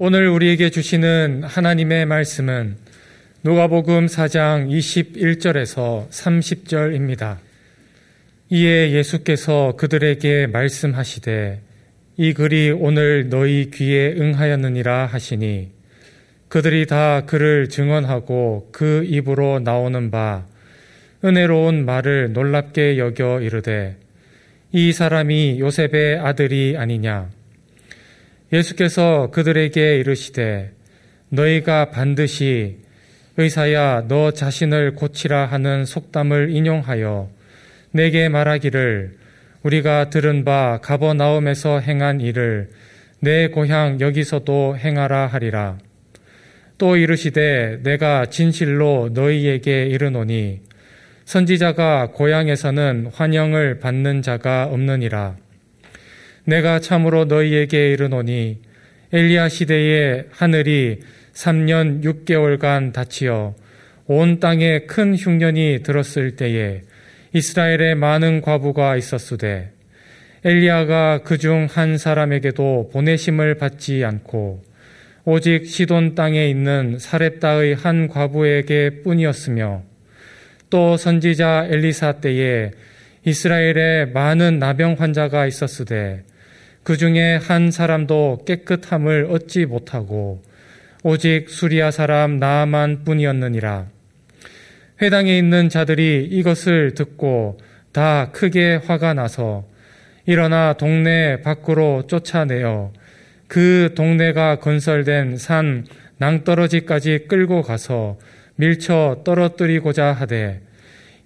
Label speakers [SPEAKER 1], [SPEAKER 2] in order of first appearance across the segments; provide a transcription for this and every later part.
[SPEAKER 1] 오늘 우리에게 주시는 하나님의 말씀은 누가복음 4장 21절에서 30절입니다. 이에 예수께서 그들에게 말씀하시되 이 글이 오늘 너희 귀에 응하였느니라 하시니 그들이 다 그를 증언하고 그 입으로 나오는 바 은혜로운 말을 놀랍게 여겨 이르되 이 사람이 요셉의 아들이 아니냐 예수께서 그들에게 이르시되 너희가 반드시 의사야 너 자신을 고치라 하는 속담을 인용하여 내게 말하기를 우리가 들은 바 가버나움에서 행한 일을 내 고향 여기서도 행하라 하리라. 또 이르시되 내가 진실로 너희에게 이르노니 선지자가 고향에서는 환영을 받는 자가 없느니라. 내가 참으로 너희에게 이르노니 엘리야 시대에 하늘이 3년 6개월간 닫히어 온 땅에 큰 흉년이 들었을 때에 이스라엘에 많은 과부가 있었으되 엘리야가 그 중 한 사람에게도 보내심을 받지 않고 오직 시돈 땅에 있는 사렙다의 한 과부에게 뿐이었으며 또 선지자 엘리사 때에 이스라엘에 많은 나병 환자가 있었으되 그 중에 한 사람도 깨끗함을 얻지 못하고 오직 수리아 사람 나만 뿐이었느니라. 회당에 있는 자들이 이것을 듣고 다 크게 화가 나서 일어나 동네 밖으로 쫓아내어 그 동네가 건설된 산 낭떠러지까지 끌고 가서 밀쳐 떨어뜨리고자 하되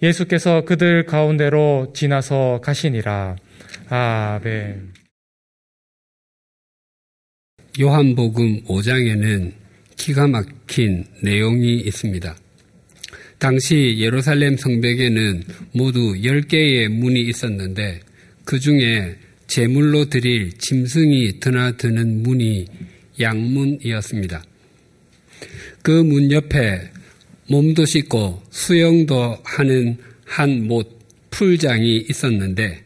[SPEAKER 1] 예수께서 그들 가운데로 지나서 가시니라. 아멘.
[SPEAKER 2] 요한복음 5장에는 기가 막힌 내용이 있습니다. 당시 예루살렘 성벽에는 모두 10개의 문이 있었는데 그 중에 제물로 드릴 짐승이 드나드는 문이 양문이었습니다. 그 문 옆에 몸도 씻고 수영도 하는 한 못 풀장이 있었는데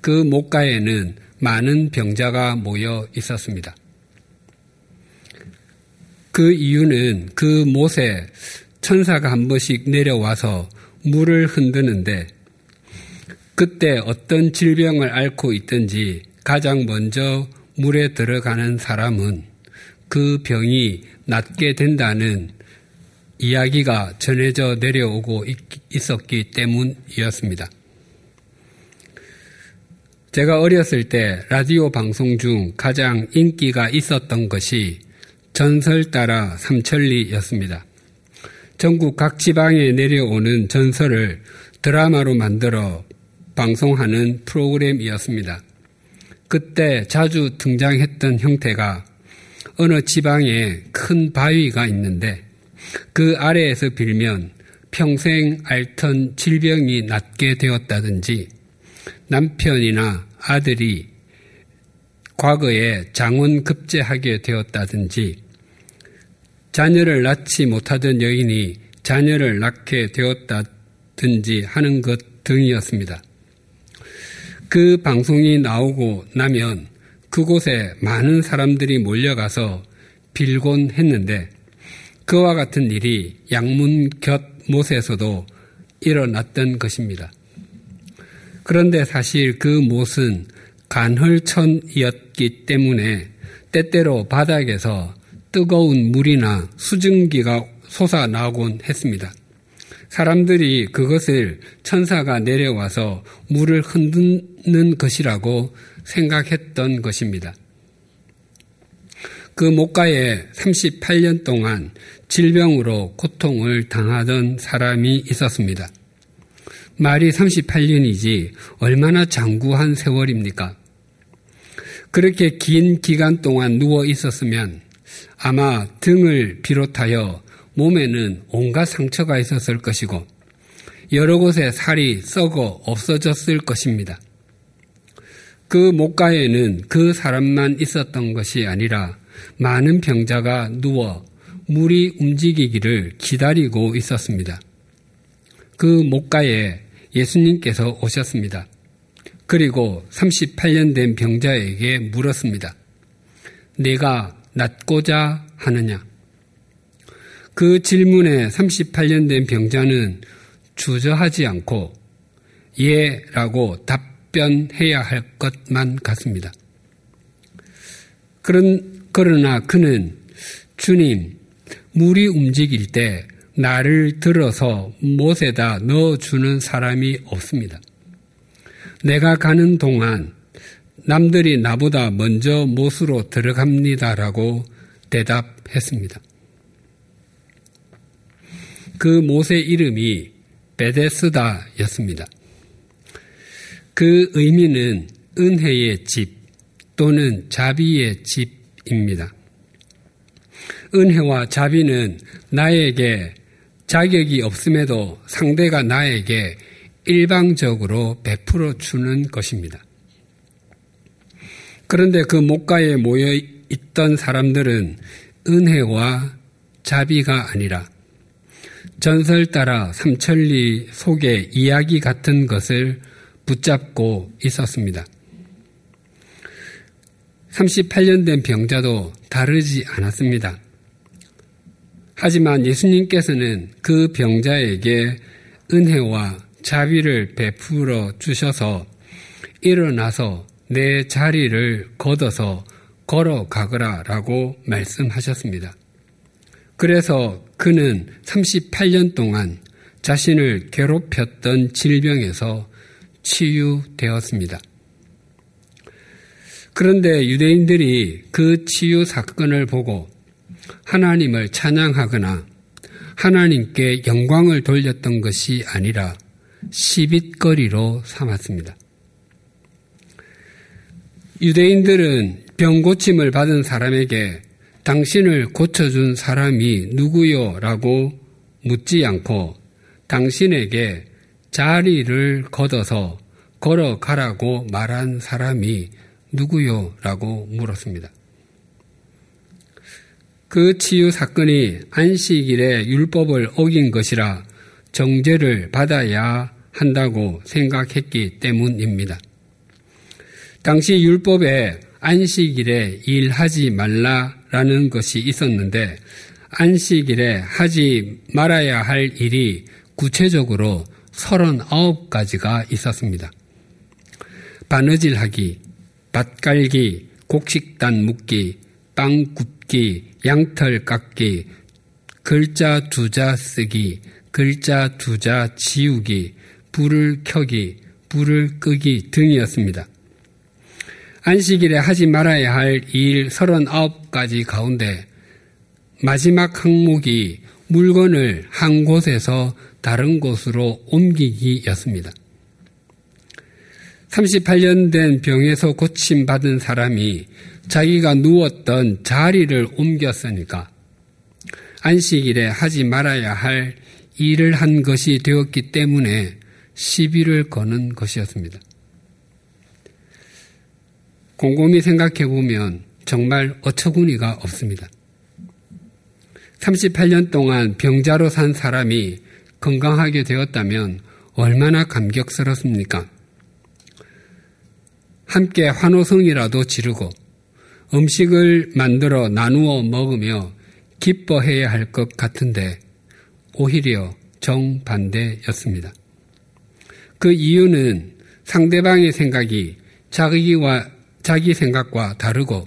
[SPEAKER 2] 그 목가에는 많은 병자가 모여 있었습니다. 그 이유는 그 못에 천사가 한 번씩 내려와서 물을 흔드는데 그때 어떤 질병을 앓고 있든지 가장 먼저 물에 들어가는 사람은 그 병이 낫게 된다는 이야기가 전해져 내려오고 있었기 때문이었습니다. 제가 어렸을 때 라디오 방송 중 가장 인기가 있었던 것이 전설 따라 삼천리였습니다. 전국 각 지방에 내려오는 전설을 드라마로 만들어 방송하는 프로그램이었습니다. 그때 자주 등장했던 형태가 어느 지방에 큰 바위가 있는데 그 아래에서 빌면 평생 앓던 질병이 낫게 되었다든지 남편이나 아들이 과거에 장원 급제하게 되었다든지 자녀를 낳지 못하던 여인이 자녀를 낳게 되었다든지 하는 것 등이었습니다. 그 방송이 나오고 나면 그곳에 많은 사람들이 몰려가서 빌곤 했는데 그와 같은 일이 양문 곁 못에서도 일어났던 것입니다. 그런데 사실 그 못은 간헐천이었기 때문에 때때로 바닥에서 뜨거운 물이나 수증기가 솟아나곤 했습니다. 사람들이 그것을 천사가 내려와서 물을 흔드는 것이라고 생각했던 것입니다. 그 목가에 38년 동안 질병으로 고통을 당하던 사람이 있었습니다. 말이 38년이지 얼마나 장구한 세월입니까? 그렇게 긴 기간 동안 누워 있었으면 아마 등을 비롯하여 몸에는 온갖 상처가 있었을 것이고 여러 곳에 살이 썩어 없어졌을 것입니다. 그 목가에는 그 사람만 있었던 것이 아니라 많은 병자가 누워 물이 움직이기를 기다리고 있었습니다. 그 목가에 예수님께서 오셨습니다. 그리고 38년 된 병자에게 물었습니다. 내가 낫고자 하느냐? 그 질문에 38년 된 병자는 주저하지 않고 예 라고 답변해야 할 것만 같습니다. 그런, 그러나 그는 주님, 물이 움직일 때 나를 들어서 못에다 넣어주는 사람이 없습니다. 내가 가는 동안 남들이 나보다 먼저 못으로 들어갑니다라고 대답했습니다. 그 못의 이름이 베데스다였습니다. 그 의미는 은혜의 집 또는 자비의 집입니다. 은혜와 자비는 나에게 자격이 없음에도 상대가 나에게 일방적으로 베풀어 주는 것입니다. 그런데 그 목가에 모여 있던 사람들은 은혜와 자비가 아니라 전설 따라 삼천리 속의 이야기 같은 것을 붙잡고 있었습니다. 38년 된 병자도 다르지 않았습니다. 하지만 예수님께서는 그 병자에게 은혜와 자비를 베풀어 주셔서 일어나서 내 자리를 걷어서 걸어가거라 라고 말씀하셨습니다. 그래서 그는 38년 동안 자신을 괴롭혔던 질병에서 치유되었습니다. 그런데 유대인들이 그 치유 사건을 보고 하나님을 찬양하거나 하나님께 영광을 돌렸던 것이 아니라 시빗거리로 삼았습니다. 유대인들은 병 고침을 받은 사람에게 당신을 고쳐준 사람이 누구요? 라고 묻지 않고 당신에게 자리를 걷어서 걸어가라고 말한 사람이 누구요? 라고 물었습니다. 그 치유 사건이 안식일에 율법을 어긴 것이라 정죄를 받아야 한다고 생각했기 때문입니다. 당시 율법에 안식일에 일하지 말라라는 것이 있었는데 안식일에 하지 말아야 할 일이 구체적으로 39가지가 있었습니다. 바느질하기, 밭 깔기, 곡식단 묶기, 빵 굽기, 양털 깎기, 글자 두자 쓰기, 글자 두자 지우기, 불을 켜기, 불을 끄기 등이었습니다. 안식일에 하지 말아야 할 일 39가지 가운데 마지막 항목이 물건을 한 곳에서 다른 곳으로 옮기기였습니다. 38년 된 병에서 고침받은 사람이 자기가 누웠던 자리를 옮겼으니까 안식일에 하지 말아야 할 일을 한 것이 되었기 때문에 시비를 거는 것이었습니다. 곰곰이 생각해 보면 정말 어처구니가 없습니다. 38년 동안 병자로 산 사람이 건강하게 되었다면 얼마나 감격스럽습니까? 함께 환호성이라도 지르고 음식을 만들어 나누어 먹으며 기뻐해야 할 것 같은데 오히려 정반대였습니다. 그 이유는 상대방의 생각이 자기와 자기 생각과 다르고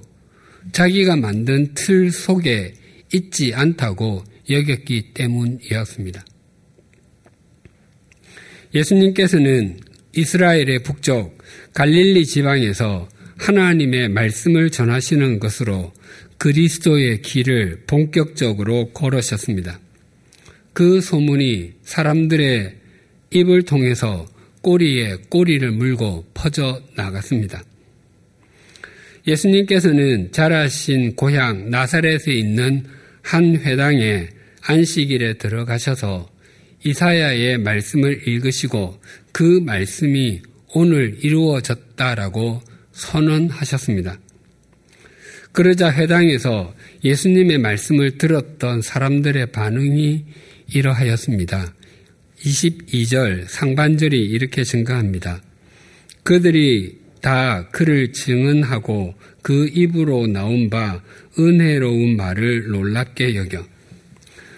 [SPEAKER 2] 자기가 만든 틀 속에 있지 않다고 여겼기 때문이었습니다. 예수님께서는 이스라엘의 북쪽 갈릴리 지방에서 하나님의 말씀을 전하시는 것으로 그리스도의 길을 본격적으로 걸으셨습니다. 그 소문이 사람들의 입을 통해서 꼬리에 꼬리를 물고 퍼져 나갔습니다. 예수님께서는 자라신 고향 나사렛에 있는 한 회당에 안식일에 들어가셔서 이사야의 말씀을 읽으시고 그 말씀이 오늘 이루어졌다라고 선언하셨습니다. 그러자 회당에서 예수님의 말씀을 들었던 사람들의 반응이 이러하였습니다. 22절 상반절이 이렇게 증가합니다. 그들이 다 그를 증언하고 그 입으로 나온 바 은혜로운 말을 놀랍게 여겨.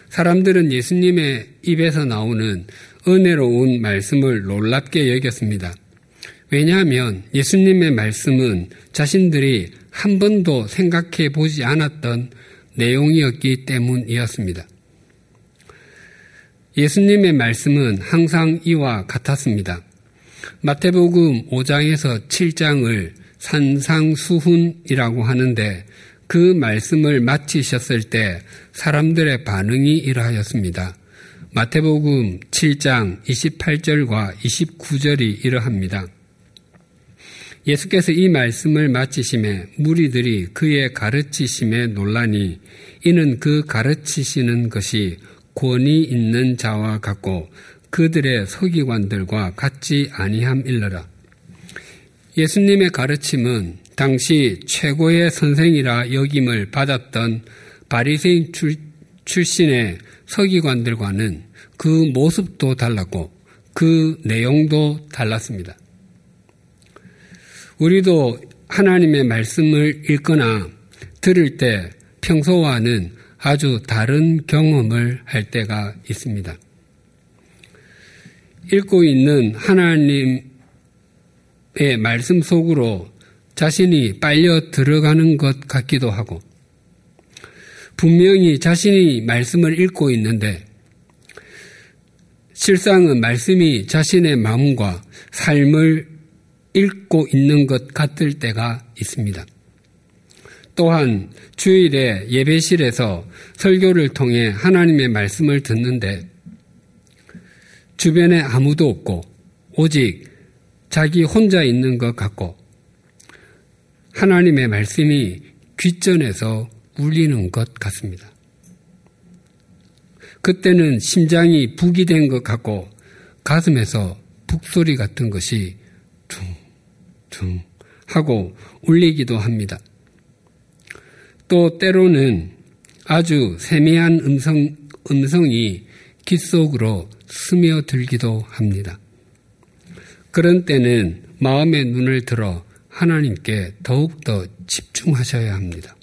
[SPEAKER 2] 사람들은 예수님의 입에서 나오는 은혜로운 말씀을 놀랍게 여겼습니다. 왜냐하면 예수님의 말씀은 자신들이 한 번도 생각해 보지 않았던 내용이었기 때문이었습니다. 예수님의 말씀은 항상 이와 같았습니다. 마태복음 5장에서 7장을 산상수훈이라고 하는데 그 말씀을 마치셨을 때 사람들의 반응이 이러하였습니다. 마태복음 7장 28절과 29절이 이러합니다. 예수께서 이 말씀을 마치심에 무리들이 그의 가르치심에 논란이 이는 그 가르치시는 것이 권위 있는 자와 같고 그들의 서기관들과 같지 아니함 일러라. 예수님의 가르침은 당시 최고의 선생이라 여김을 받았던 바리새인 출신의 서기관들과는 그 모습도 달랐고 그 내용도 달랐습니다. 우리도 하나님의 말씀을 읽거나 들을 때 평소와는 아주 다른 경험을 할 때가 있습니다. 읽고 있는 하나님의 말씀 속으로 자신이 빨려 들어가는 것 같기도 하고, 분명히 자신이 말씀을 읽고 있는데, 실상은 말씀이 자신의 마음과 삶을 읽고 있는 것 같을 때가 있습니다. 또한 주일에 예배실에서 설교를 통해 하나님의 말씀을 듣는데 주변에 아무도 없고 오직 자기 혼자 있는 것 같고 하나님의 말씀이 귓전에서 울리는 것 같습니다. 그때는 심장이 북이 된 것 같고 가슴에서 북소리 같은 것이 퉁퉁 하고 울리기도 합니다. 또 때로는 아주 세미한 음성, 음성이 귓 속으로 스며들기도 합니다. 그런 때는 마음의 눈을 들어 하나님께 더욱더 집중하셔야 합니다.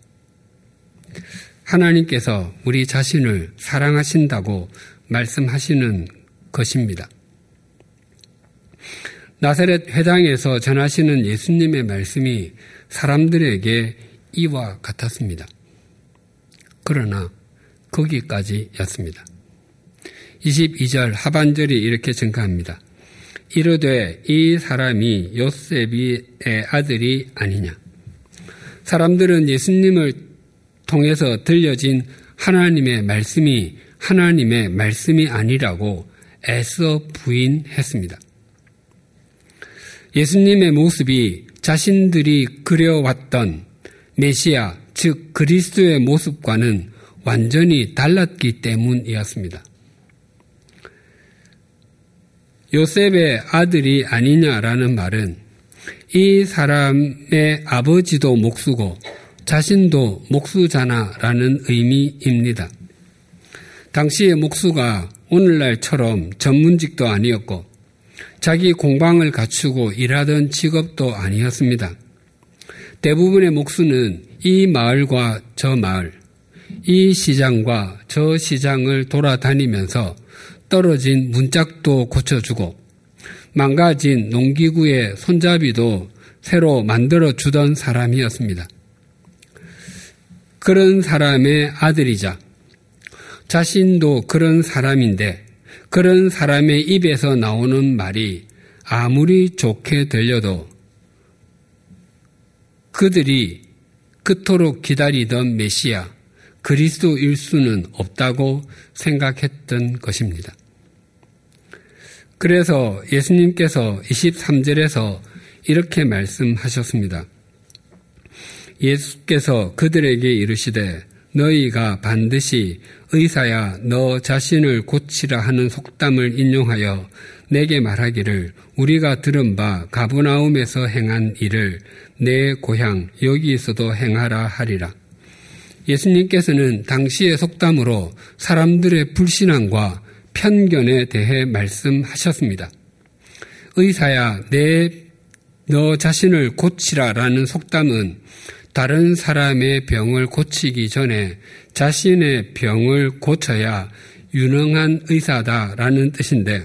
[SPEAKER 2] 하나님께서 우리 자신을 사랑하신다고 말씀하시는 것입니다. 나사렛 회당에서 전하시는 예수님의 말씀이 사람들에게 이와 같았습니다. 그러나 거기까지였습니다. 22절 하반절이 이렇게 증가합니다. 이르되 이 사람이 요셉의 아들이 아니냐. 사람들은 예수님을 통해서 들려진 하나님의 말씀이 하나님의 말씀이 아니라고 애써 부인했습니다. 예수님의 모습이 자신들이 그려왔던 메시아, 즉 그리스도의 모습과는 완전히 달랐기 때문이었습니다. 요셉의 아들이 아니냐라는 말은 이 사람의 아버지도 목수고 자신도 목수잖아라는 의미입니다. 당시의 목수가 오늘날처럼 전문직도 아니었고 자기 공방을 갖추고 일하던 직업도 아니었습니다. 대부분의 목수는 이 마을과 저 마을, 이 시장과 저 시장을 돌아다니면서 떨어진 문짝도 고쳐주고 망가진 농기구의 손잡이도 새로 만들어 주던 사람이었습니다. 그런 사람의 아들이자 자신도 그런 사람인데 그런 사람의 입에서 나오는 말이 아무리 좋게 들려도 그들이 그토록 기다리던 메시아 그리스도일 수는 없다고 생각했던 것입니다. 그래서 예수님께서 23절에서 이렇게 말씀하셨습니다. 예수께서 그들에게 이르시되 너희가 반드시 의사야 너 자신을 고치라 하는 속담을 인용하여 내게 말하기를 우리가 들은 바 가브나움에서 행한 일을 내 고향 여기에서도 행하라 하리라. 예수님께서는 당시의 속담으로 사람들의 불신앙과 편견에 대해 말씀하셨습니다. 의사야, 내 너 자신을 고치라라는 속담은 다른 사람의 병을 고치기 전에 자신의 병을 고쳐야 유능한 의사다라는 뜻인데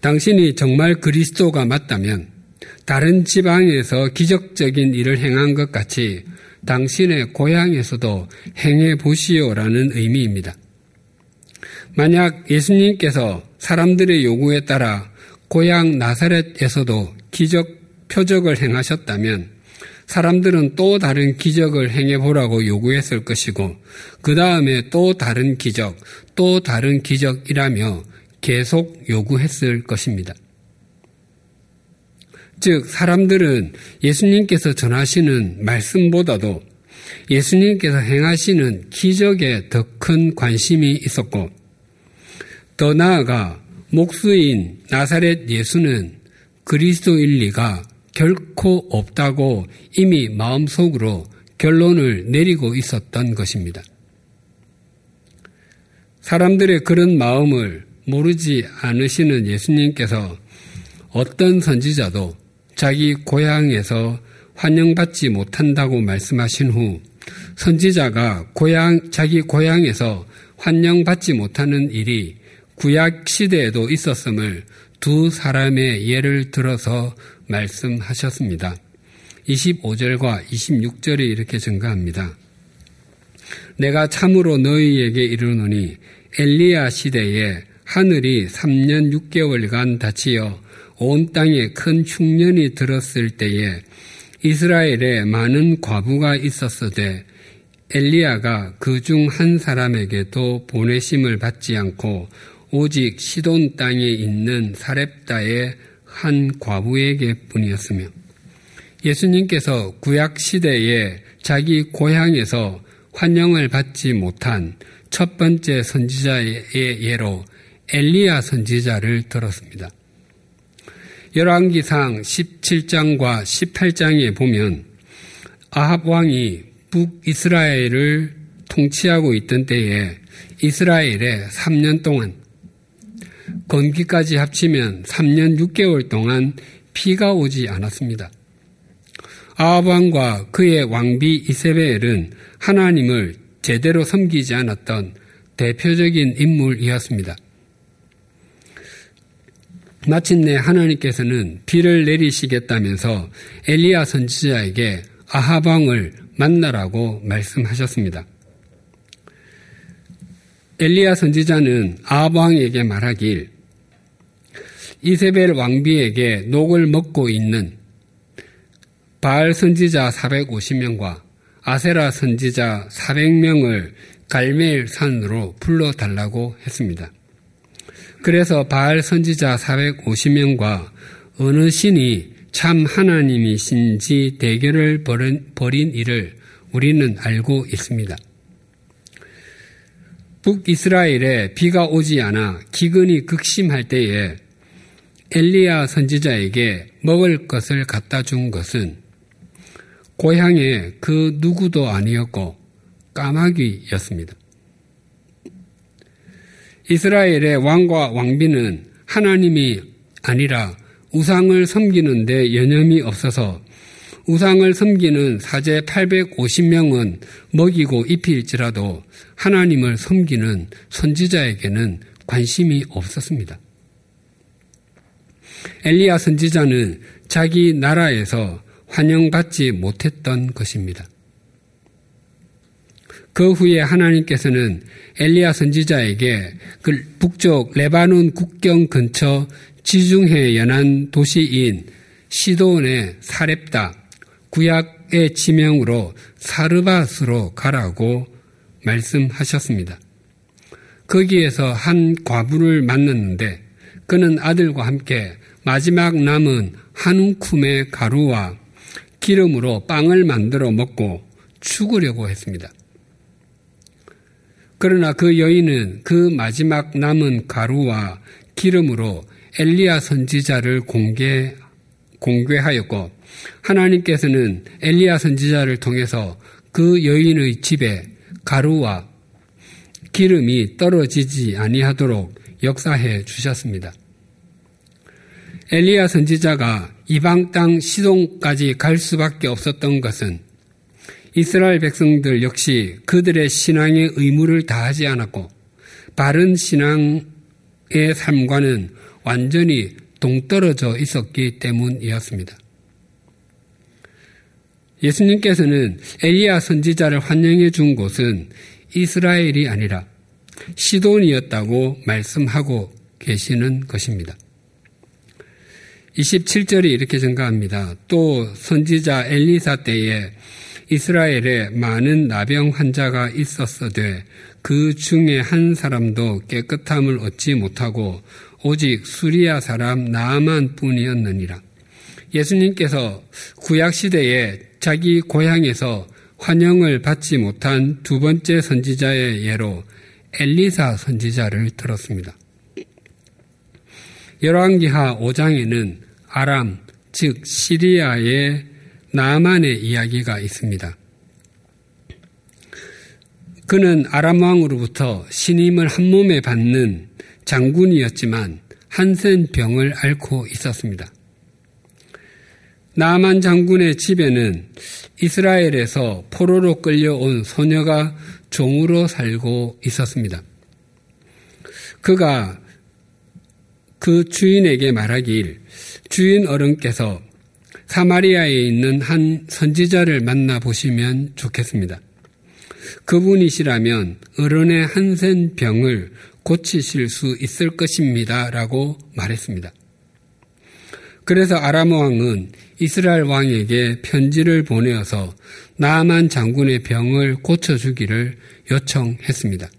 [SPEAKER 2] 당신이 정말 그리스도가 맞다면 다른 지방에서 기적적인 일을 행한 것 같이 당신의 고향에서도 행해 보시오라는 의미입니다. 만약 예수님께서 사람들의 요구에 따라 고향 나사렛에서도 기적 표적을 행하셨다면 사람들은 또 다른 기적을 행해 보라고 요구했을 것이고 그 다음에 또 다른 기적, 또 다른 기적이라며 계속 요구했을 것입니다. 즉, 사람들은 예수님께서 전하시는 말씀보다도 예수님께서 행하시는 기적에 더 큰 관심이 있었고, 더 나아가 목수인 나사렛 예수는 그리스도일 리가 결코 없다고 이미 마음속으로 결론을 내리고 있었던 것입니다. 사람들의 그런 마음을 모르지 않으시는 예수님께서 어떤 선지자도 자기 고향에서 환영받지 못한다고 말씀하신 후 선지자가 고향, 자기 고향에서 환영받지 못하는 일이 구약 시대에도 있었음을 두 사람의 예를 들어서 말씀하셨습니다. 25절과 26절에 이렇게 증가합니다. 내가 참으로 너희에게 이르노니 엘리야 시대에 하늘이 3년 6개월간 닫히어 온 땅에 큰 흉년이 들었을 때에 이스라엘에 많은 과부가 있었으되 엘리야가 그 중 한 사람에게도 보내심을 받지 않고 오직 시돈 땅에 있는 사렙다의 한 과부에게 뿐이었으며 예수님께서 구약 시대에 자기 고향에서 환영을 받지 못한 첫 번째 선지자의 예로 엘리야 선지자를 들었습니다. 열왕기상 17장과 18장에 보면 아합 왕이 북이스라엘을 통치하고 있던 때에 이스라엘에 3년 동안 건기까지 합치면 3년 6개월 동안 비가 오지 않았습니다. 아합 왕과 그의 왕비 이세벨은 하나님을 제대로 섬기지 않았던 대표적인 인물이었습니다. 마침내 하나님께서는 비를 내리시겠다면서 엘리야 선지자에게 아하방을 만나라고 말씀하셨습니다. 엘리야 선지자는 아하방에게 말하길 이세벨 왕비에게 녹을 먹고 있는 바알 선지자 450명과 아세라 선지자 400명을 갈멜 산으로 불러달라고 했습니다. 그래서 바알 선지자 450명과 어느 신이 참 하나님이신지 대결을 벌인, 벌인 일을 우리는 알고 있습니다. 북이스라엘에 비가 오지 않아 기근이 극심할 때에 엘리야 선지자에게 먹을 것을 갖다 준 것은 고향의 그 누구도 아니었고 까마귀였습니다. 이스라엘의 왕과 왕비는 하나님이 아니라 우상을 섬기는데 여념이 없어서 우상을 섬기는 사제 850명은 먹이고 입힐지라도 하나님을 섬기는 선지자에게는 관심이 없었습니다. 엘리야 선지자는 자기 나라에서 환영받지 못했던 것입니다. 그 후에 하나님께서는 엘리야 선지자에게 그 북쪽 레바논 국경 근처 지중해 연안 도시인 시돈의 사렙다 구약의 지명으로 사르밧으로 가라고 말씀하셨습니다. 거기에서 한 과부를 만났는데 그는 아들과 함께 마지막 남은 한 움큼의 가루와 기름으로 빵을 만들어 먹고 죽으려고 했습니다. 그러나 그 여인은 그 마지막 남은 가루와 기름으로 엘리야 선지자를 공개, 공개하였고 하나님께서는 엘리야 선지자를 통해서 그 여인의 집에 가루와 기름이 떨어지지 아니하도록 역사해 주셨습니다. 엘리야 선지자가 이방 땅 시동까지 갈 수밖에 없었던 것은 이스라엘 백성들 역시 그들의 신앙의 의무를 다하지 않았고 바른 신앙의 삶과는 완전히 동떨어져 있었기 때문이었습니다. 예수님께서는 엘리야 선지자를 환영해 준 곳은 이스라엘이 아니라 시돈이었다고 말씀하고 계시는 것입니다. 27절이 이렇게 증가합니다. 또 선지자 엘리사 때에 이스라엘에 많은 나병 환자가 있었어되 그 중에 한 사람도 깨끗함을 얻지 못하고 오직 수리아 사람 나만 뿐이었느니라. 예수님께서 구약 시대에 자기 고향에서 환영을 받지 못한 두 번째 선지자의 예로 엘리사 선지자를 들었습니다. 열왕기하 5장에는 아람, 즉 시리아의 나만의 이야기가 있습니다. 그는 아람 왕으로부터 신임을 한 몸에 받는 장군이었지만 한센 병을 앓고 있었습니다. 나만 장군의 집에는 이스라엘에서 포로로 끌려온 소녀가 종으로 살고 있었습니다. 그가 그 주인에게 말하길 주인 어른께서 사마리아에 있는 한 선지자를 만나 보시면 좋겠습니다. 그분이시라면 어른의 한센 병을 고치실 수 있을 것입니다. 라고 말했습니다. 그래서 아람 왕은 이스라엘 왕에게 편지를 보내어서 나만 장군의 병을 고쳐주기를 요청했습니다.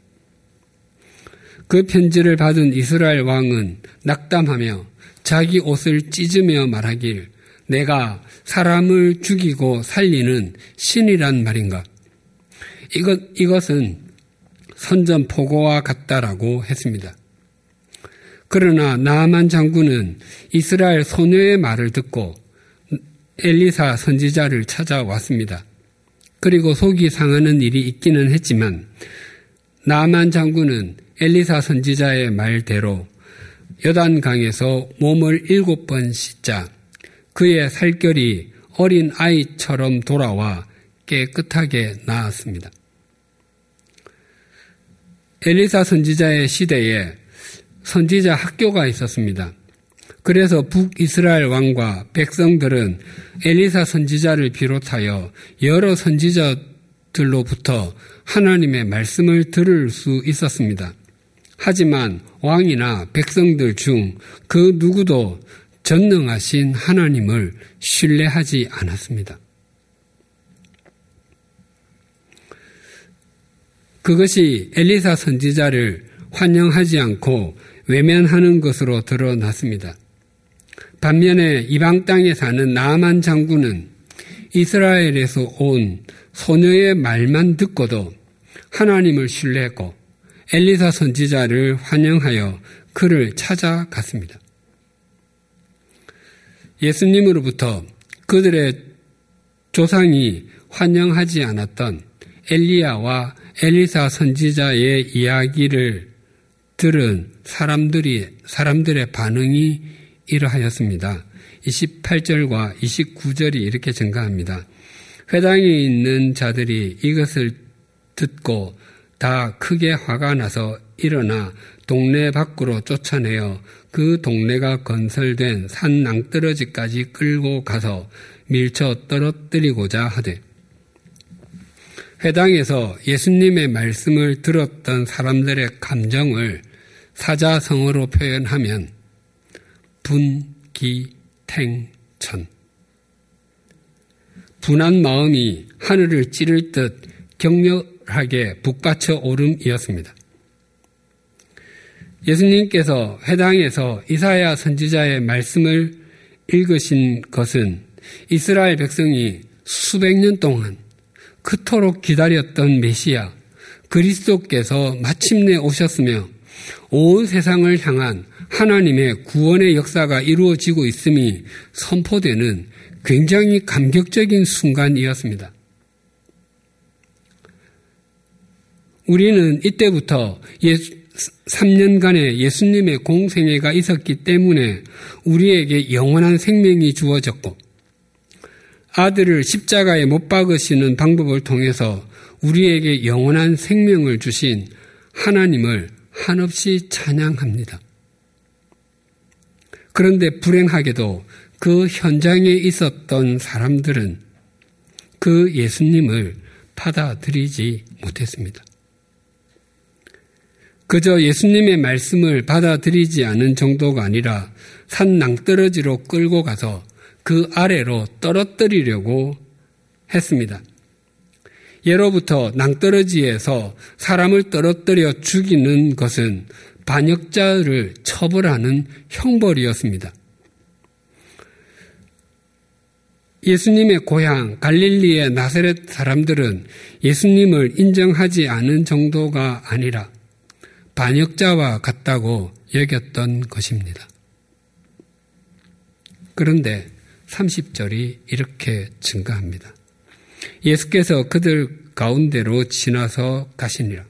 [SPEAKER 2] 그 편지를 받은 이스라엘 왕은 낙담하며 자기 옷을 찢으며 말하길 내가 사람을 죽이고 살리는 신이란 말인가? 이것, 이것은 선전포고와 같다라고 했습니다. 그러나 나만 장군은 이스라엘 소녀의 말을 듣고 엘리사 선지자를 찾아왔습니다. 그리고 속이 상하는 일이 있기는 했지만 나만 장군은 엘리사 선지자의 말대로 여단강에서 몸을 일곱 번 씻자 그의 살결이 어린 아이처럼 돌아와 깨끗하게 나았습니다. 엘리사 선지자의 시대에 선지자 학교가 있었습니다. 그래서 북이스라엘 왕과 백성들은 엘리사 선지자를 비롯하여 여러 선지자들로부터 하나님의 말씀을 들을 수 있었습니다. 하지만 왕이나 백성들 중 그 누구도 전능하신 하나님을 신뢰하지 않았습니다. 그것이 엘리사 선지자를 환영하지 않고 외면하는 것으로 드러났습니다. 반면에 이방 땅에 사는 나만 장군은 이스라엘에서 온 소녀의 말만 듣고도 하나님을 신뢰했고 엘리사 선지자를 환영하여 그를 찾아갔습니다. 예수님으로부터 그들의 조상이 환영하지 않았던 엘리야와 엘리사 선지자의 이야기를 들은 사람들이 사람들의 반응이 이러하였습니다. 28절과 29절이 이렇게 증가합니다. 회당에 있는 자들이 이것을 듣고 다 크게 화가 나서 일어나 동네 밖으로 쫓아내어 그 동네가 건설된 산 낭떠러지까지 끌고 가서 밀쳐 떨어뜨리고자 하되 회당에서 예수님의 말씀을 들었던 사람들의 감정을 사자성어로 표현하면 분기탱천 분한 마음이 하늘을 찌를 듯 격렬하게 북받쳐 오름이었습니다. 예수님께서 회당에서 이사야 선지자의 말씀을 읽으신 것은 이스라엘 백성이 수백 년 동안 그토록 기다렸던 메시아 그리스도께서 마침내 오셨으며 온 세상을 향한 하나님의 구원의 역사가 이루어지고 있음이 선포되는 굉장히 감격적인 순간이었습니다. 우리는 이때부터 예수, 3년간의 예수님의 공생애가 있었기 때문에 우리에게 영원한 생명이 주어졌고 아들을 십자가에 못 박으시는 방법을 통해서 우리에게 영원한 생명을 주신 하나님을 한없이 찬양합니다. 그런데 불행하게도 그 현장에 있었던 사람들은 그 예수님을 받아들이지 못했습니다. 그저 예수님의 말씀을 받아들이지 않은 정도가 아니라 산 낭떠러지로 끌고 가서 그 아래로 떨어뜨리려고 했습니다. 예로부터 낭떠러지에서 사람을 떨어뜨려 죽이는 것은 반역자를 처벌하는 형벌이었습니다. 예수님의 고향 갈릴리의 나사렛 사람들은 예수님을 인정하지 않은 정도가 아니라 반역자와 같다고 여겼던 것입니다. 그런데 30절이 이렇게 증가합니다. 예수께서 그들 가운데로 지나서 가시니라.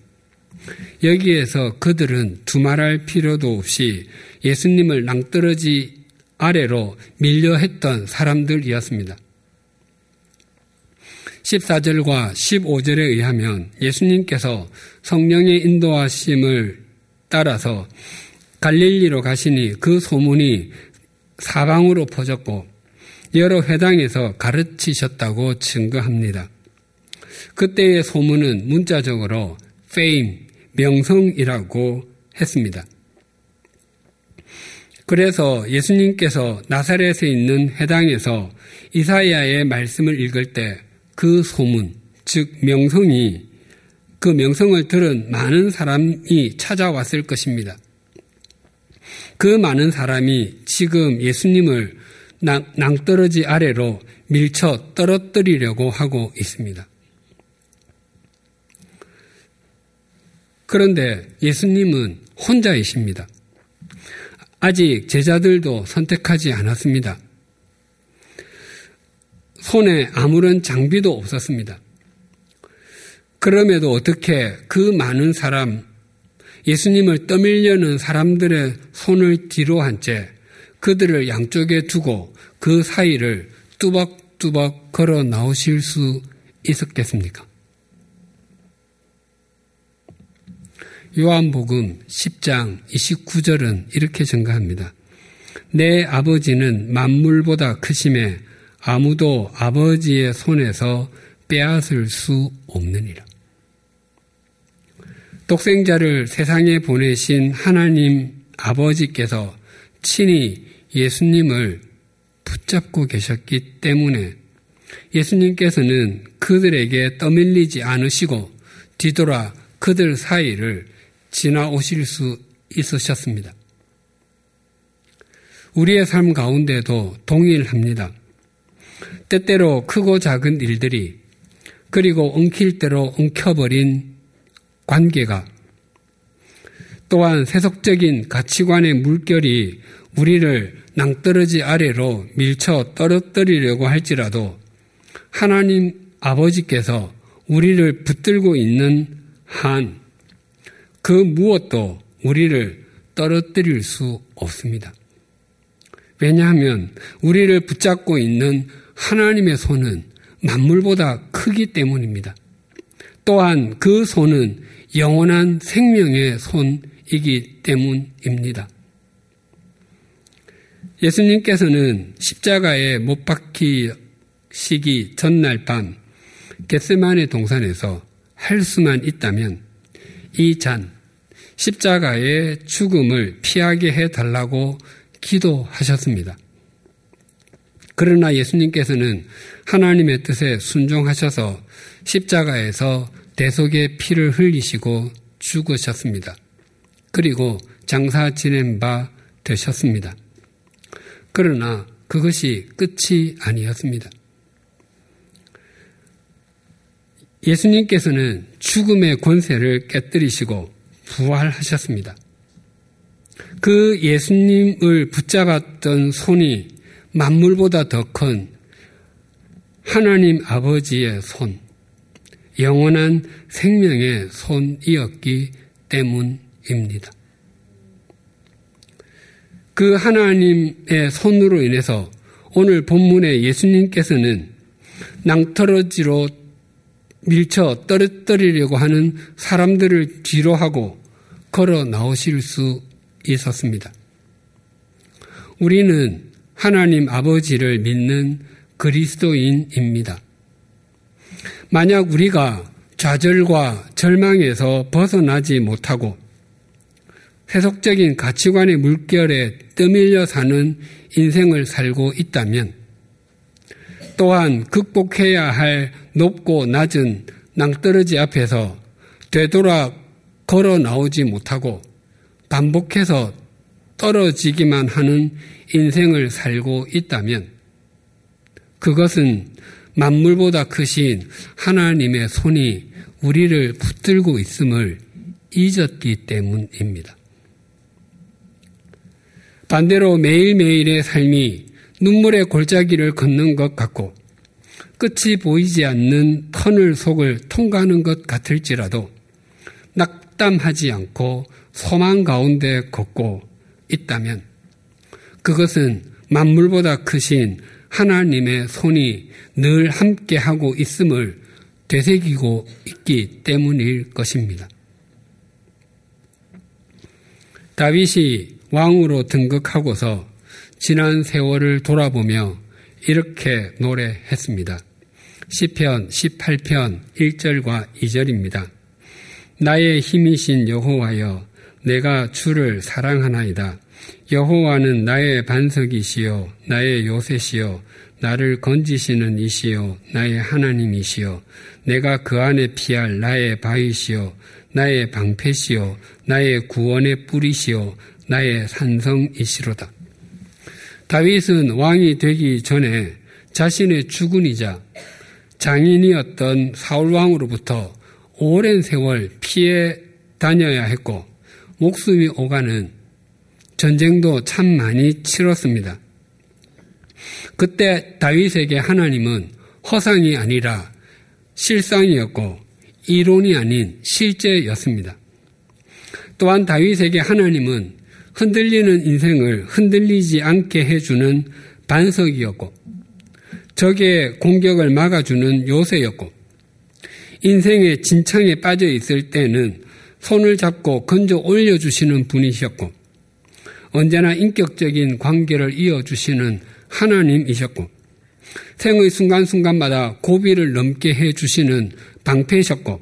[SPEAKER 2] 여기에서 그들은 두말할 필요도 없이 예수님을 낭떠러지 아래로 밀려 했던 사람들이었습니다. 14절과 15절에 의하면 예수님께서 성령의 인도하심을 따라서 갈릴리로 가시니 그 소문이 사방으로 퍼졌고 여러 회당에서 가르치셨다고 증거합니다. 그때의 소문은 문자적으로 fame, 명성이라고 했습니다. 그래서 예수님께서 나사렛에 있는 회당에서 이사야의 말씀을 읽을 때 그 소문, 즉 명성이 그 명성을 들은 많은 사람이 찾아왔을 것입니다. 그 많은 사람이 지금 예수님을 낭떠러지 아래로 밀쳐 떨어뜨리려고 하고 있습니다. 그런데 예수님은 혼자이십니다. 아직 제자들도 선택하지 않았습니다. 손에 아무런 장비도 없었습니다. 그럼에도 어떻게 그 많은 사람, 예수님을 떠밀려는 사람들의 손을 뒤로 한 채 그들을 양쪽에 두고 그 사이를 뚜벅뚜벅 걸어 나오실 수 있었겠습니까? 요한복음 10장 29절은 이렇게 증가합니다. 내 아버지는 만물보다 크심에 아무도 아버지의 손에서 빼앗을 수 없느니라. 독생자를 세상에 보내신 하나님 아버지께서 친히 예수님을 붙잡고 계셨기 때문에 예수님께서는 그들에게 떠밀리지 않으시고 뒤돌아 그들 사이를 지나오실 수 있으셨습니다. 우리의 삶 가운데도 동일합니다. 때때로 크고 작은 일들이 그리고 엉킬 대로 엉켜버린 관계가 또한 세속적인 가치관의 물결이 우리를 낭떠러지 아래로 밀쳐 떨어뜨리려고 할지라도 하나님 아버지께서 우리를 붙들고 있는 한 그 무엇도 우리를 떨어뜨릴 수 없습니다. 왜냐하면 우리를 붙잡고 있는 하나님의 손은 만물보다 크기 때문입니다. 또한 그 손은 영원한 생명의 손이기 때문입니다. 예수님께서는 십자가에 못 박히시기 전날 밤 겟세만의 동산에서 할 수만 있다면 이 잔, 십자가의 죽음을 피하게 해달라고 기도하셨습니다. 그러나 예수님께서는 하나님의 뜻에 순종하셔서 십자가에서 대속의 피를 흘리시고 죽으셨습니다. 그리고 장사 지낸 바 되셨습니다. 그러나 그것이 끝이 아니었습니다. 예수님께서는 죽음의 권세를 깨뜨리시고 부활하셨습니다. 그 예수님을 붙잡았던 손이 만물보다 더 큰 하나님 아버지의 손, 영원한 생명의 손이었기 때문입니다. 그 하나님의 손으로 인해서 오늘 본문에 예수님께서는 낭떠러지로 밀쳐 떨어뜨리려고 하는 사람들을 뒤로 하고 걸어 나오실 수 있었습니다. 우리는 하나님 아버지를 믿는 그리스도인입니다. 만약 우리가 좌절과 절망에서 벗어나지 못하고 세속적인 가치관의 물결에 떠밀려 사는 인생을 살고 있다면 또한 극복해야 할 높고 낮은 낭떠러지 앞에서 되돌아 걸어 나오지 못하고 반복해서 떨어지기만 하는 인생을 살고 있다면 그것은 만물보다 크신 하나님의 손이 우리를 붙들고 있음을 잊었기 때문입니다. 반대로 매일매일의 삶이 눈물의 골짜기를 걷는 것 같고 끝이 보이지 않는 터널 속을 통과하는 것 같을지라도 낙담하지 않고 소망 가운데 걷고 있다면 그것은 만물보다 크신 하나님의 손이 늘 함께하고 있음을 되새기고 있기 때문일 것입니다. 다윗이 왕으로 등극하고서 지난 세월을 돌아보며 이렇게 노래했습니다. 시편 18편 1절과 2절입니다. 나의 힘이신 여호와여 내가 주를 사랑하나이다. 여호와는 나의 반석이시요 나의 요새시요 나를 건지시는 이시요 나의 하나님이시요 내가 그 안에 피할 나의 바위시요 나의 방패시요 나의 구원의 뿌리시요 나의 산성이시로다. 다윗은 왕이 되기 전에 자신의 주군이자 장인이었던 사울 왕으로부터 오랜 세월 피해 다녀야 했고 목숨이 오가는 전쟁도 참 많이 치렀습니다. 그때 다윗에게 하나님은 허상이 아니라 실상이었고 이론이 아닌 실제였습니다. 또한 다윗에게 하나님은 흔들리는 인생을 흔들리지 않게 해주는 반석이었고 적의 공격을 막아주는 요새였고 인생의 진창에 빠져 있을 때는 손을 잡고 건져 올려주시는 분이셨고 언제나 인격적인 관계를 이어주시는 하나님이셨고 생의 순간순간마다 고비를 넘게 해주시는 방패셨고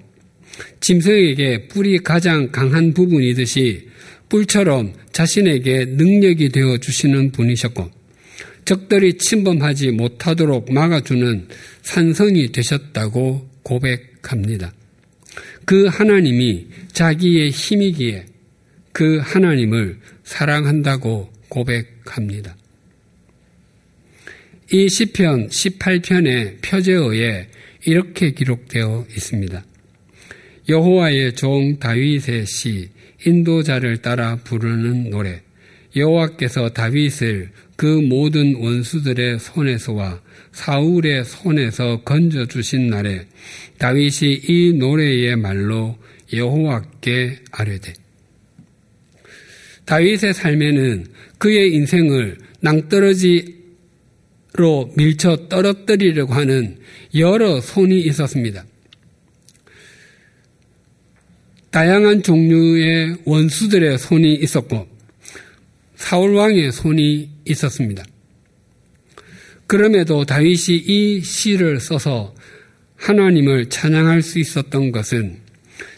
[SPEAKER 2] 짐승에게 뿔이 가장 강한 부분이듯이 뿔처럼 자신에게 능력이 되어 주시는 분이셨고 적들이 침범하지 못하도록 막아주는 산성이 되셨다고 고백합니다. 그 하나님이 자기의 힘이기에 그 하나님을 사랑한다고 고백합니다. 이 시편 18편의 표제어에 이렇게 기록되어 있습니다. 여호와의 종 다윗의 시 인도자를 따라 부르는 노래 여호와께서 다윗을 그 모든 원수들의 손에서와 사울의 손에서 건져 주신 날에 다윗이 이 노래의 말로 여호와께 아뢰되 다윗의 삶에는 그의 인생을 낭떠러지로 밀쳐 떨어뜨리려고 하는 여러 손이 있었습니다. 다양한 종류의 원수들의 손이 있었고 사울 왕의 손이 있었습니다. 그럼에도 다윗이 이 시를 써서 하나님을 찬양할 수 있었던 것은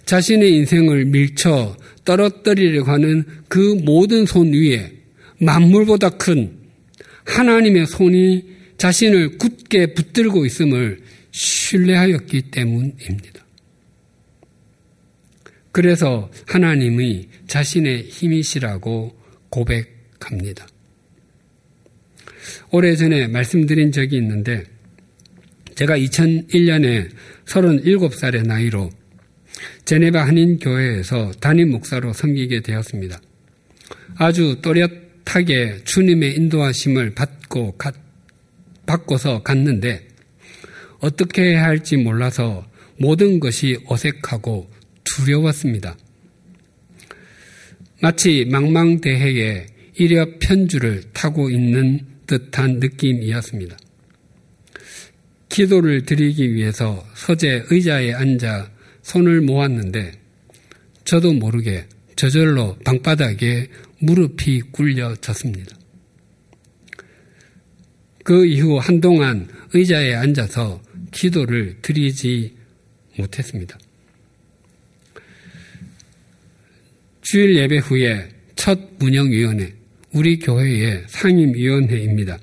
[SPEAKER 2] 자신의 인생을 밀쳐 떨어뜨리려고 하는 그 모든 손 위에 만물보다 큰 하나님의 손이 자신을 굳게 붙들고 있음을 신뢰하였기 때문입니다. 그래서 하나님이 자신의 힘이시라고 고백합니다. 오래전에 말씀드린 적이 있는데 제가 2001년에 37살의 나이로 제네바 한인교회에서 담임 목사로 섬기게 되었습니다. 아주 또렷하게 주님의 인도하심을 받고 가, 받고서 갔는데 어떻게 해야 할지 몰라서 모든 것이 어색하고 두려웠습니다. 마치 망망대해에 이려 편주를 타고 있는 듯한 느낌이었습니다. 기도를 드리기 위해서 서재 의자에 앉아 손을 모았는데 저도 모르게 저절로 방바닥에 무릎이 굴려졌습니다. 그 이후 한동안 의자에 앉아서 기도를 드리지 못했습니다. 주일 예배 후에 첫 운영위원회, 우리 교회의 상임위원회입니다.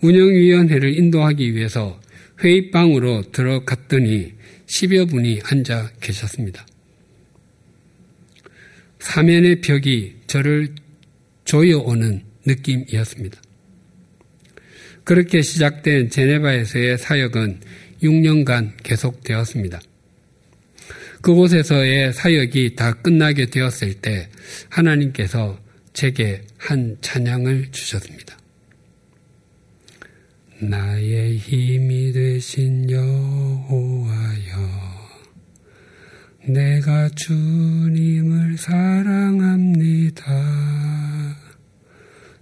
[SPEAKER 2] 운영위원회를 인도하기 위해서 회의방으로 들어갔더니 10여 분이 앉아 계셨습니다. 사면의 벽이 저를 조여오는 느낌이었습니다. 그렇게 시작된 제네바에서의 사역은 6년간 계속되었습니다. 그곳에서의 사역이 다 끝나게 되었을 때 하나님께서 제게 한 찬양을 주셨습니다. 나의 힘이 되신 여호와여 내가 주님을 사랑합니다.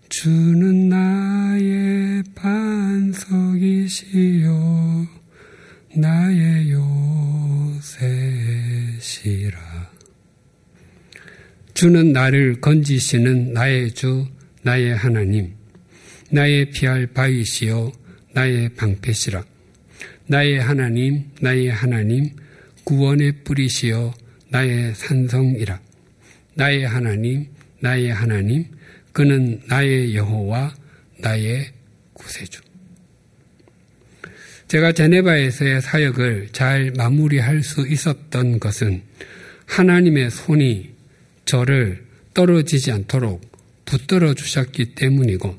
[SPEAKER 2] 주는 나의 반석이시요 나의 요새시라. 주는 나를 건지시는 나의 주, 나의 하나님, 나의 피할 바위시요 나의 방패시라. 나의 하나님, 나의 하나님, 구원의 뿌리시여 나의 산성이라. 나의 하나님, 나의 하나님, 그는 나의 여호와, 나의 구세주. 제가 제네바에서의 사역을 잘 마무리할 수 있었던 것은 하나님의 손이 저를 떨어지지 않도록 붙들어 주셨기 때문이고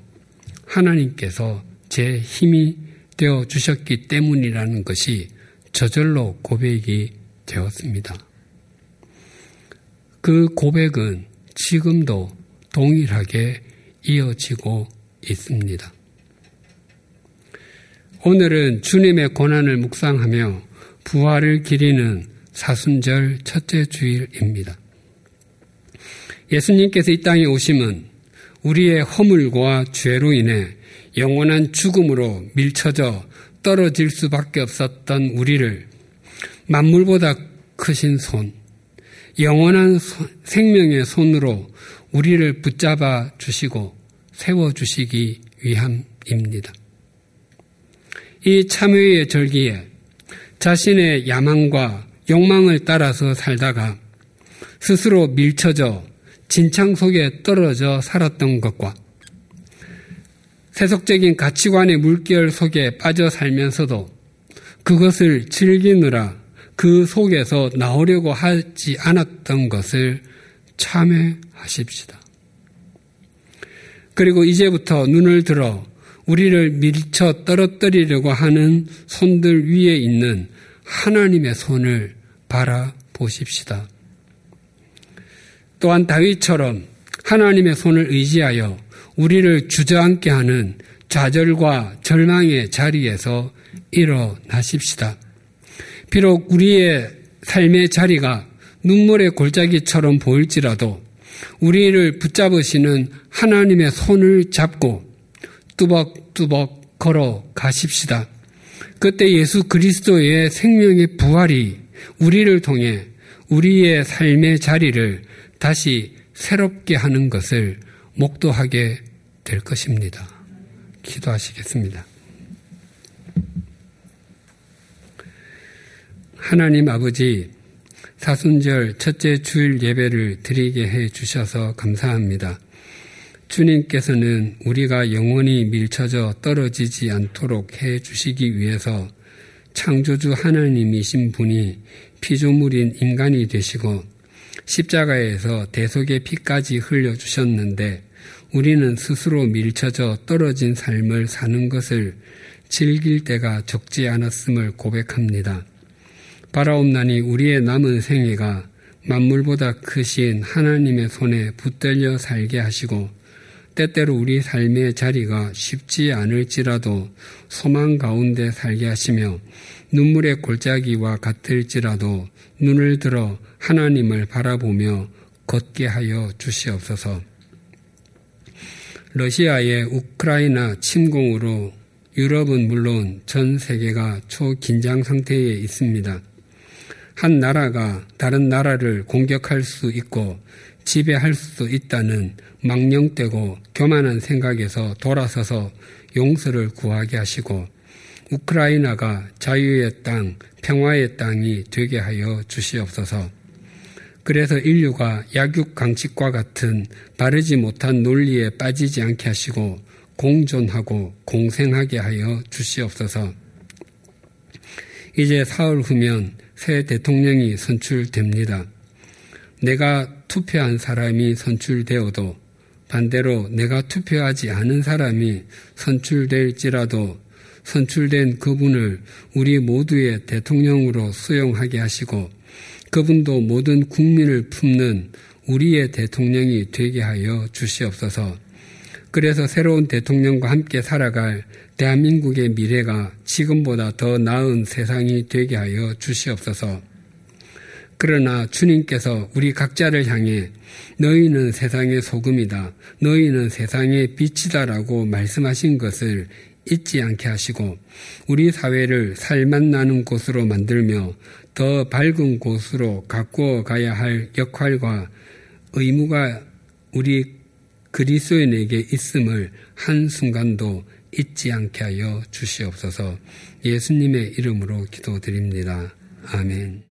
[SPEAKER 2] 하나님께서 제 힘이 되어 주셨기 때문이라는 것이 저절로 고백이 되었습니다. 그 고백은 지금도 동일하게 이어지고 있습니다. 오늘은 주님의 고난을 묵상하며 부활을 기리는 사순절 첫째 주일입니다. 예수님께서 이 땅에 오심은 우리의 허물과 죄로 인해 영원한 죽음으로 밀쳐져 떨어질 수밖에 없었던 우리를 만물보다 크신 손, 영원한 생명의 손으로 우리를 붙잡아 주시고 세워 주시기 위함입니다. 이 참회의 절기에 자신의 야망과 욕망을 따라서 살다가 스스로 밀쳐져 진창 속에 떨어져 살았던 것과 세속적인 가치관의 물결 속에 빠져 살면서도 그것을 즐기느라 그 속에서 나오려고 하지 않았던 것을 참회하십시다. 그리고 이제부터 눈을 들어 우리를 밀쳐 떨어뜨리려고 하는 손들 위에 있는 하나님의 손을 바라보십시다. 또한 다윗처럼 하나님의 손을 의지하여 우리를 주저앉게 하는 좌절과 절망의 자리에서 일어나십시다. 비록 우리의 삶의 자리가 눈물의 골짜기처럼 보일지라도 우리를 붙잡으시는 하나님의 손을 잡고 뚜벅뚜벅 걸어 가십시다. 그때 예수 그리스도의 생명의 부활이 우리를 통해 우리의 삶의 자리를 다시 새롭게 하는 것을 목도하게 될 것입니다. 기도하시겠습니다. 하나님 아버지, 사순절 첫째 주일 예배를 드리게 해 주셔서 감사합니다. 주님께서는 우리가 영원히 밀쳐져 떨어지지 않도록 해 주시기 위해서 창조주 하나님이신 분이 피조물인 인간이 되시고 십자가에서 대속의 피까지 흘려주셨는데 우리는 스스로 밀쳐져 떨어진 삶을 사는 것을 즐길 때가 적지 않았음을 고백합니다. 바라옵나니 우리의 남은 생애가 만물보다 크신 하나님의 손에 붙들려 살게 하시고 때때로 우리 삶의 자리가 쉽지 않을지라도 소망 가운데 살게 하시며 눈물의 골짜기와 같을지라도 눈을 들어 하나님을 바라보며 걷게 하여 주시옵소서. 러시아의 우크라이나 침공으로 유럽은 물론 전 세계가 초긴장 상태에 있습니다. 한 나라가 다른 나라를 공격할 수 있고 지배할 수 있다는 망령되고 교만한 생각에서 돌아서서 용서를 구하게 하시고 우크라이나가 자유의 땅, 평화의 땅이 되게 하여 주시옵소서. 그래서 인류가 약육강식과 같은 바르지 못한 논리에 빠지지 않게 하시고 공존하고 공생하게 하여 주시옵소서. 이제 사흘 후면 새 대통령이 선출됩니다. 내가 투표한 사람이 선출되어도 반대로 내가 투표하지 않은 사람이 선출될지라도 선출된 그분을 우리 모두의 대통령으로 수용하게 하시고 그분도 모든 국민을 품는 우리의 대통령이 되게 하여 주시옵소서. 그래서 새로운 대통령과 함께 살아갈 대한민국의 미래가 지금보다 더 나은 세상이 되게 하여 주시옵소서. 그러나 주님께서 우리 각자를 향해 너희는 세상의 소금이다. 너희는 세상의 빛이다라고 말씀하신 것을 잊지 않게 하시고 우리 사회를 살맛 나는 곳으로 만들며 더 밝은 곳으로 가꾸어 가야 할 역할과 의무가 우리 그리스도인에게 있음을 한순간도 잊지 않게 하여 주시옵소서 예수님의 이름으로 기도드립니다. 아멘.